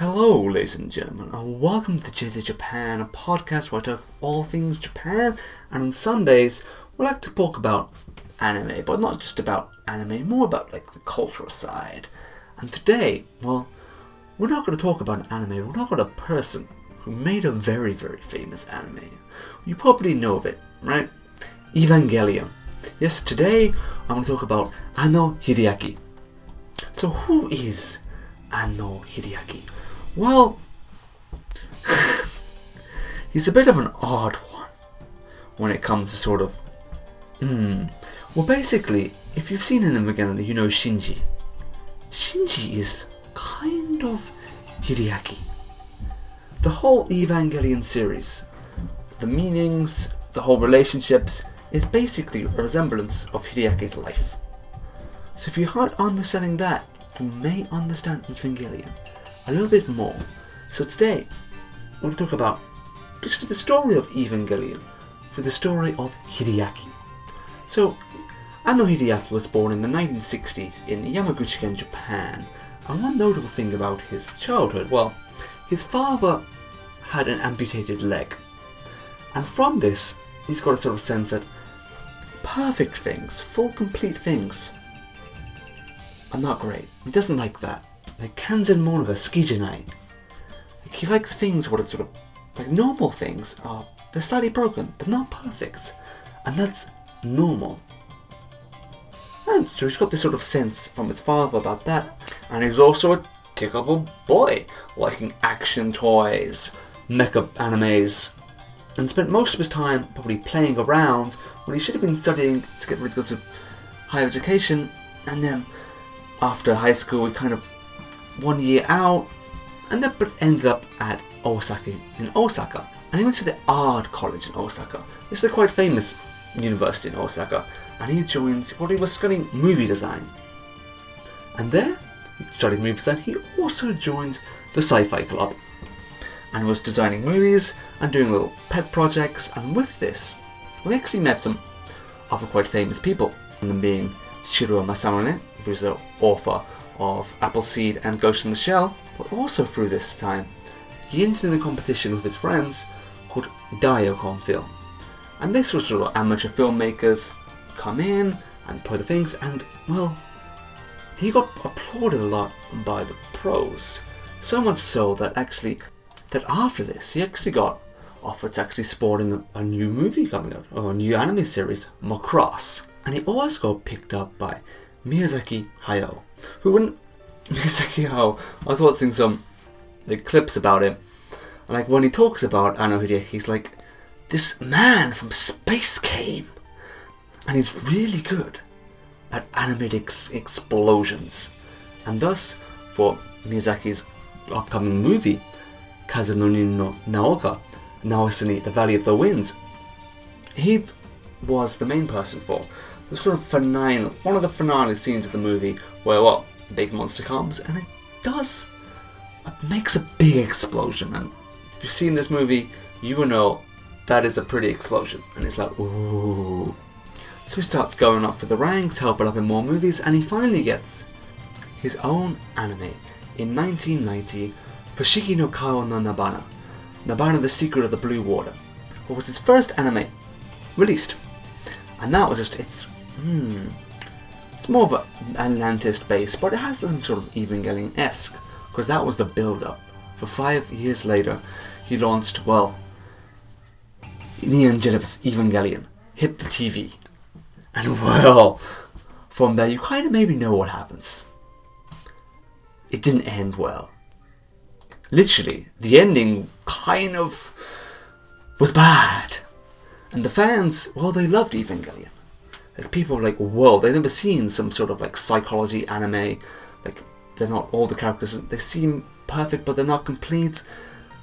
Hello, ladies and gentlemen, and welcome to JZ Japan, a podcast where I talk all things Japan. And on Sundays, we like to talk about anime, but not just about anime, more about like the cultural side. And today, well, we're not going to talk about an anime. We're talking about a person who made a very, very famous anime. You probably know of it, right? Evangelion. Yes, today I'm going to talk about Anno Hideaki. So, who is Anno Hideaki? Well, he's a bit of an odd one when it comes to sort of. Hmm. Well, basically, if you've seen an Evangelion, you know Shinji. Shinji is kind of Hideaki. The whole Evangelion series, the meanings, the whole relationships, is basically a resemblance of Hideaki's life. So if you aren't understanding that, you may understand Evangelion a little bit more. So today, we're going to talk about just the story of Evangelion for the story of Hideaki. So, Anno Hideaki was born in the 1960s in Yamaguchi-ken, Japan. And one notable thing about his childhood, well, his father had an amputated leg. And from this, he's got a sort of sense that perfect things, full complete things, are not great. He doesn't like that. Like Kanzen Monoga Skijanai. Like he likes things what are sort of like normal things are they're slightly broken, they're not perfect. And that's normal. And so he's got this sort of sense from his father about that. And he's also a typical boy, liking action toys, mecha animes, and spent most of his time probably playing around when he should have been studying to get ready to go to higher education. And then after high school, he kind of one year out, and then but ended up at Osaka in Osaka. And he went to the art college in Osaka. It's a quite famous university in Osaka. And he joined what he was studying movie design. And there, he studied movie design. He also joined the Sci-Fi Club and was designing movies and doing little pet projects. And with this, we actually met some other quite famous people, and them being Shirow Masamune, who's the author of Appleseed and Ghost in the Shell. But also through this time, he entered in a competition with his friends called Daicon Film. And this was where amateur filmmakers come in and play the things, and well, he got applauded a lot by the pros. So much so that actually, that after this, he actually got offered to actually sport in a new movie coming out, or a new anime series, Macross. And he also got picked up by Miyazaki Hayao, who wouldn't? Miyazaki Hayao, I was watching some like clips about him, and like when he talks about Anno he's like, this man from space came, and he's really good at animated ex- explosions, and thus for Miyazaki's upcoming movie, Kazunoni no Naoka, Naosuni, The Valley of the Winds, he was the main person for the sort of finale, one of the finale scenes of the movie where what the big monster comes and it does, it makes a big explosion. And if you've seen this movie, you will know that is a pretty explosion, and it's like ooh. So he starts going up for the ranks, helping up in more movies, and he finally gets his own anime in 1990 for no Kao no Nadia, Nadia the Secret of the Blue Water, what was his first anime released. And that was just, it's, hmm, it's more of an Atlantis base, but it has some sort of Evangelion esque, because that was the build up. For five years later, he launched, well, Neon Genesis Evangelion, hit the TV. And well, from there you kind of maybe know what happens. It didn't end well. Literally, the ending kind of was bad. And the fans, well, they loved Evangelion. Like people are like, whoa, they've never seen some sort of like psychology anime. Like they're not all the characters. They seem perfect, but they're not complete.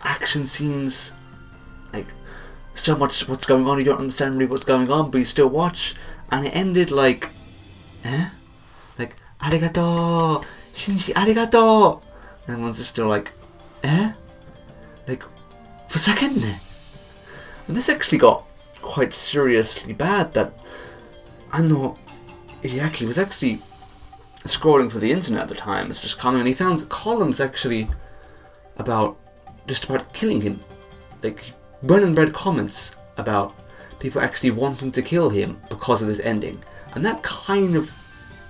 Action scenes, like so much what's going on. You don't understand really what's going on, but you still watch. And it ended like, eh, like arigato, Shinji arigato. And everyone's just still like, eh, like for a second. And this actually got quite seriously bad that Anno Hideaki was actually scrolling for the internet at the time. It's just commenting, and he found columns actually about just about killing him. Like went and comments about people actually wanting to kill him because of this ending, and that kind of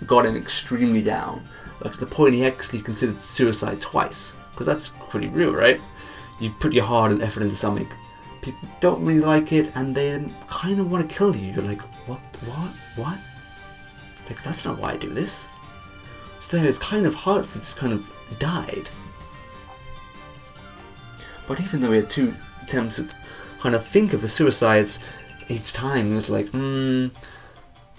got him extremely down. Like to the point he actually considered suicide twice, because that's pretty real, right? You put your heart and effort into something, people don't really like it, and they kind of want to kill you. You're like, what, what, what? Like that's not why I do this. So it's kind of hard for this kind of died. But even though he had two attempts at kind of think of the suicides each time, he was like, hmm,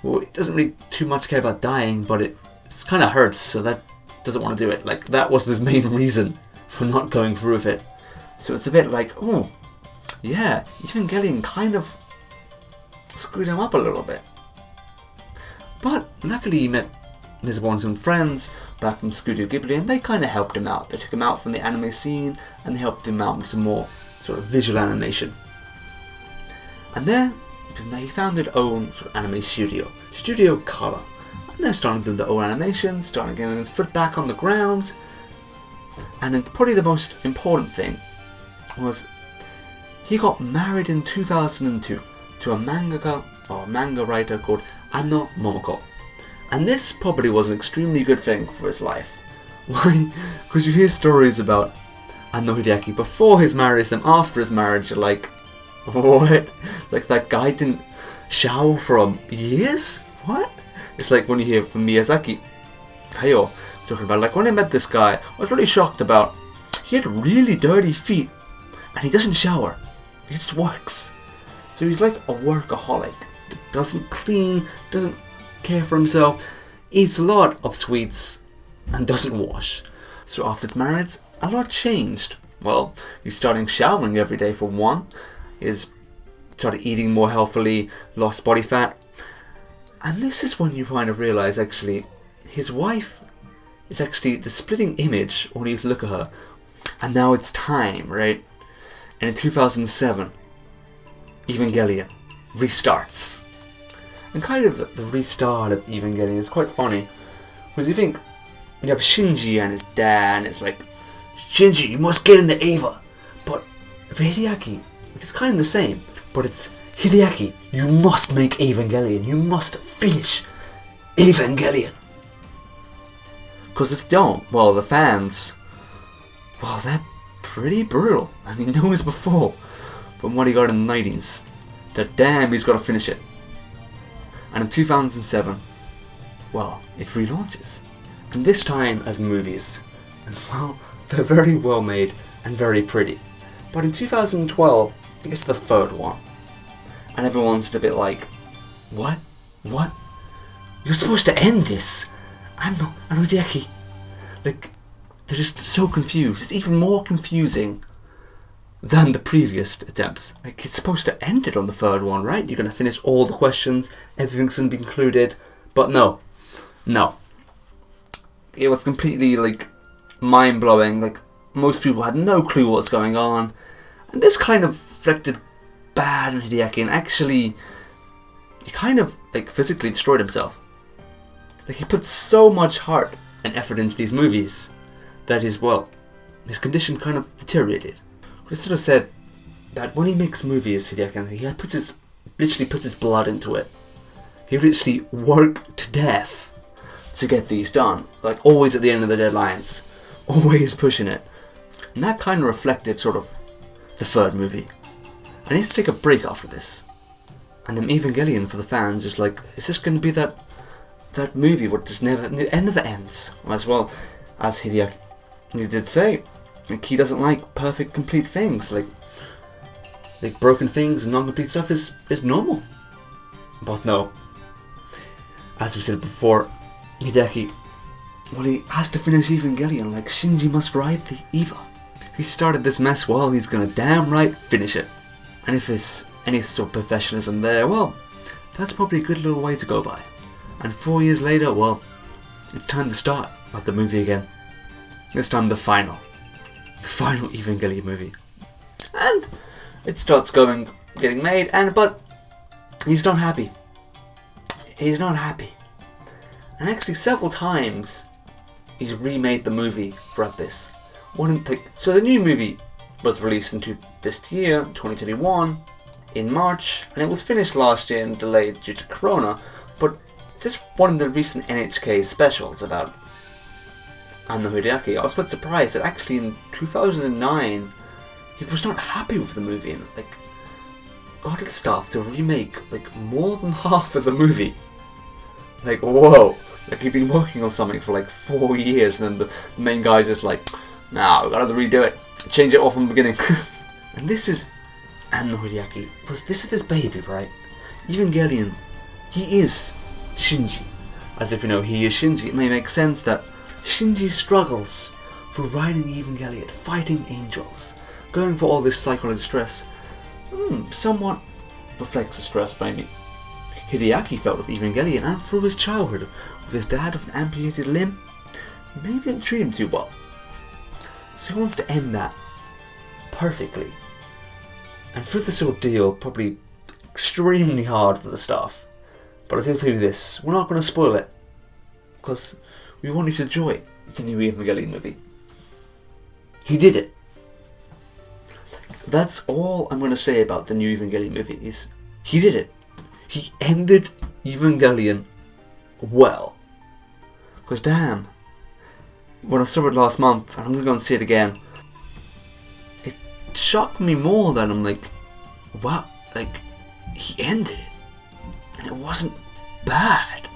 well, it doesn't really too much care about dying, but it it's kind of hurts, so that doesn't want to do it. Like, that was his main reason for not going through with it. So it's a bit like, oh, yeah, Evangelion kind of screwed him up a little bit. But luckily he met his one some friends back from Studio Ghibli and they kind of helped him out. They took him out from the anime scene and helped him out with some more sort of visual animation. And there, they found their own sort of anime studio, Studio Khara. And they're starting to do their own animations, starting getting his foot back on the ground. And then probably the most important thing was he got married in 2002 to a mangaka or manga writer called Anno Momoko. And this probably was an extremely good thing for his life. Why? Because you hear stories about Anno Hideaki before his marriage and after his marriage, like, what? Like that guy didn't shower for years? What? It's like when you hear from Miyazaki, Hayao, talking about like when I met this guy, I was really shocked about he had really dirty feet and he doesn't shower. He just works. So he's like a workaholic. Doesn't clean, doesn't care for himself, eats a lot of sweets, and doesn't wash. So after his marriage, a lot changed. Well, he's starting showering every day for one. He's started eating more healthily, lost body fat. And this is when you kind of realize actually his wife is actually the splitting image when you look at her. And now it's time, right? And in 2007, Evangelion restarts. And kind of the, restart of Evangelion is quite funny. Because you think you have Shinji and his dad, and it's like, Shinji, you must get in the Eva. But for Hideaki, it's kind of the same. But it's Hideaki, you must make Evangelion. You must finish Evangelion. Because if you don't, well, the fans, well, they're pretty brutal. I mean, no was before from what he got in the 90s. That damn, he's got to finish it. And in 2007, well, it relaunches. And this time as movies. And well, they're very well made and very pretty. But in 2012, it gets the third one. And everyone's a bit like, what? What? You're supposed to end this! I'm not, I'm Hideaki. Like, they're just so confused. It's even more confusing than the previous attempts. Like, it's supposed to end it on the third one, right? You're going to finish all the questions, everything's going to be included. But no. No. It was completely, like, mind blowing. Like, most people had no clue what's going on. And this kind of reflected bad on Hideaki, and actually, he kind of, like, physically destroyed himself. Like, he put so much heart and effort into these movies that his, well, his condition kind of deteriorated. Christopher said that when he makes movies, Hideaki, he puts his literally puts his blood into it. He literally worked to death to get these done. Like always at the end of the deadlines, always pushing it, and that kind of reflected sort of the third movie. I need to take a break after this, and then Evangelion for the fans is like, is this going to be that that movie it just never it never ends? As well as Hideaki he did say, like he doesn't like perfect, complete things. Like like broken things and non-complete stuff is is normal. But no, as we said before, Hideaki, well, he has to finish Evangelion. Like Shinji must ride the Eva. He started this mess well. He's gonna damn right finish it. And if there's any sort of professionalism there, well, that's probably a good little way to go by. And four years later, well, it's time to start at the movie again. This time the final the final Evangelion movie. And it starts going, getting made, and but he's not happy. He's not happy. And actually, several times he's remade the movie throughout this. So the new movie was released into this year, 2021, in March, and it was finished last year and delayed due to Corona. But this one of the recent NHK specials about Anno Hideaki, I was quite surprised that actually in 2009 he was not happy with the movie and like got his staff to remake like more than half of the movie. Like whoa, like he'd been working on something for like four years, and then the, the main guy's just like, "Nah, we gotta redo it, change it all from the beginning." and this is Anno Hideaki. was this is this baby, right? Evangelion, he is Shinji. As if you know he is Shinji, it may make sense that Shinji struggles for riding Evangelion, fighting angels, going for all this psychological stress. Hmm, somewhat reflects the stress maybe Hideaki felt with Evangelion and through his childhood with his dad with an amputated limb. Maybe didn't treat him too well. So he wants to end that perfectly. And through this ordeal, probably extremely hard for the staff. But I will tell you this, we're not going to spoil it. Because we want you to enjoy the new Evangelion movie. He did it. That's all I'm going to say about the new Evangelion movie is he did it. He ended Evangelion well. Because damn, when I saw it last month, and I'm going to go and see it again, it shocked me more than I'm like, wow, like, he ended it. And it wasn't bad.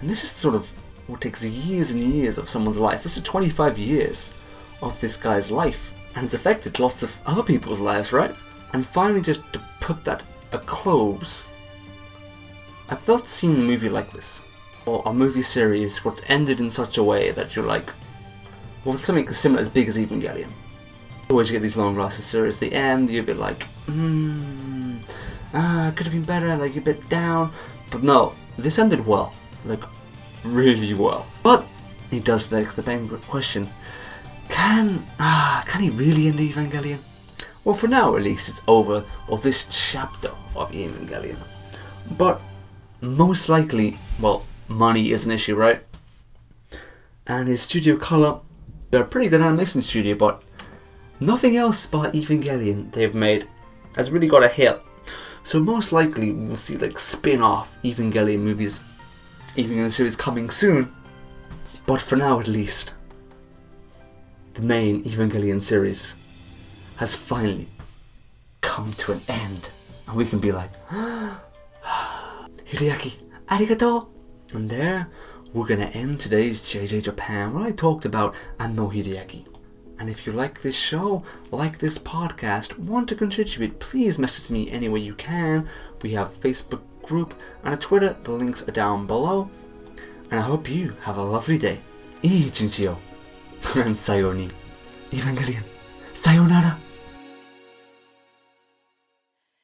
And this is sort of what takes years and years of someone's life. This is 25 years of this guy's life. And it's affected lots of other people's lives, right? And finally, just to put that a close, I've not seen a movie like this. Or a movie series it's ended in such a way that you're like, well, something similar as big as Evangelion. Always get these long lasting series. The end, you're a bit like, hmm, ah, could have been better, like you're a bit down. But no, this ended well. Like, really well. But he does beg the main question: Can ah can he really end Evangelion? Well, for now at least, it's over, or this chapter of Evangelion. But most likely, well, money is an issue, right? And his studio Khara, they're a pretty good animation studio, but nothing else but Evangelion they've made has really got a hit. So most likely we'll see like spin-off Evangelion movies even though the series coming soon. But for now, at least, the main Evangelion series has finally come to an end. And we can be like, Hideaki, arigato! And there, we're gonna end today's JJ Japan where I talked about Anno Hideaki. And if you like this show, like this podcast, want to contribute, please message me any way you can. We have Facebook group, and a Twitter. The links are down below. And I hope you have a lovely day. and sayoni. Evangelion. Sayonara.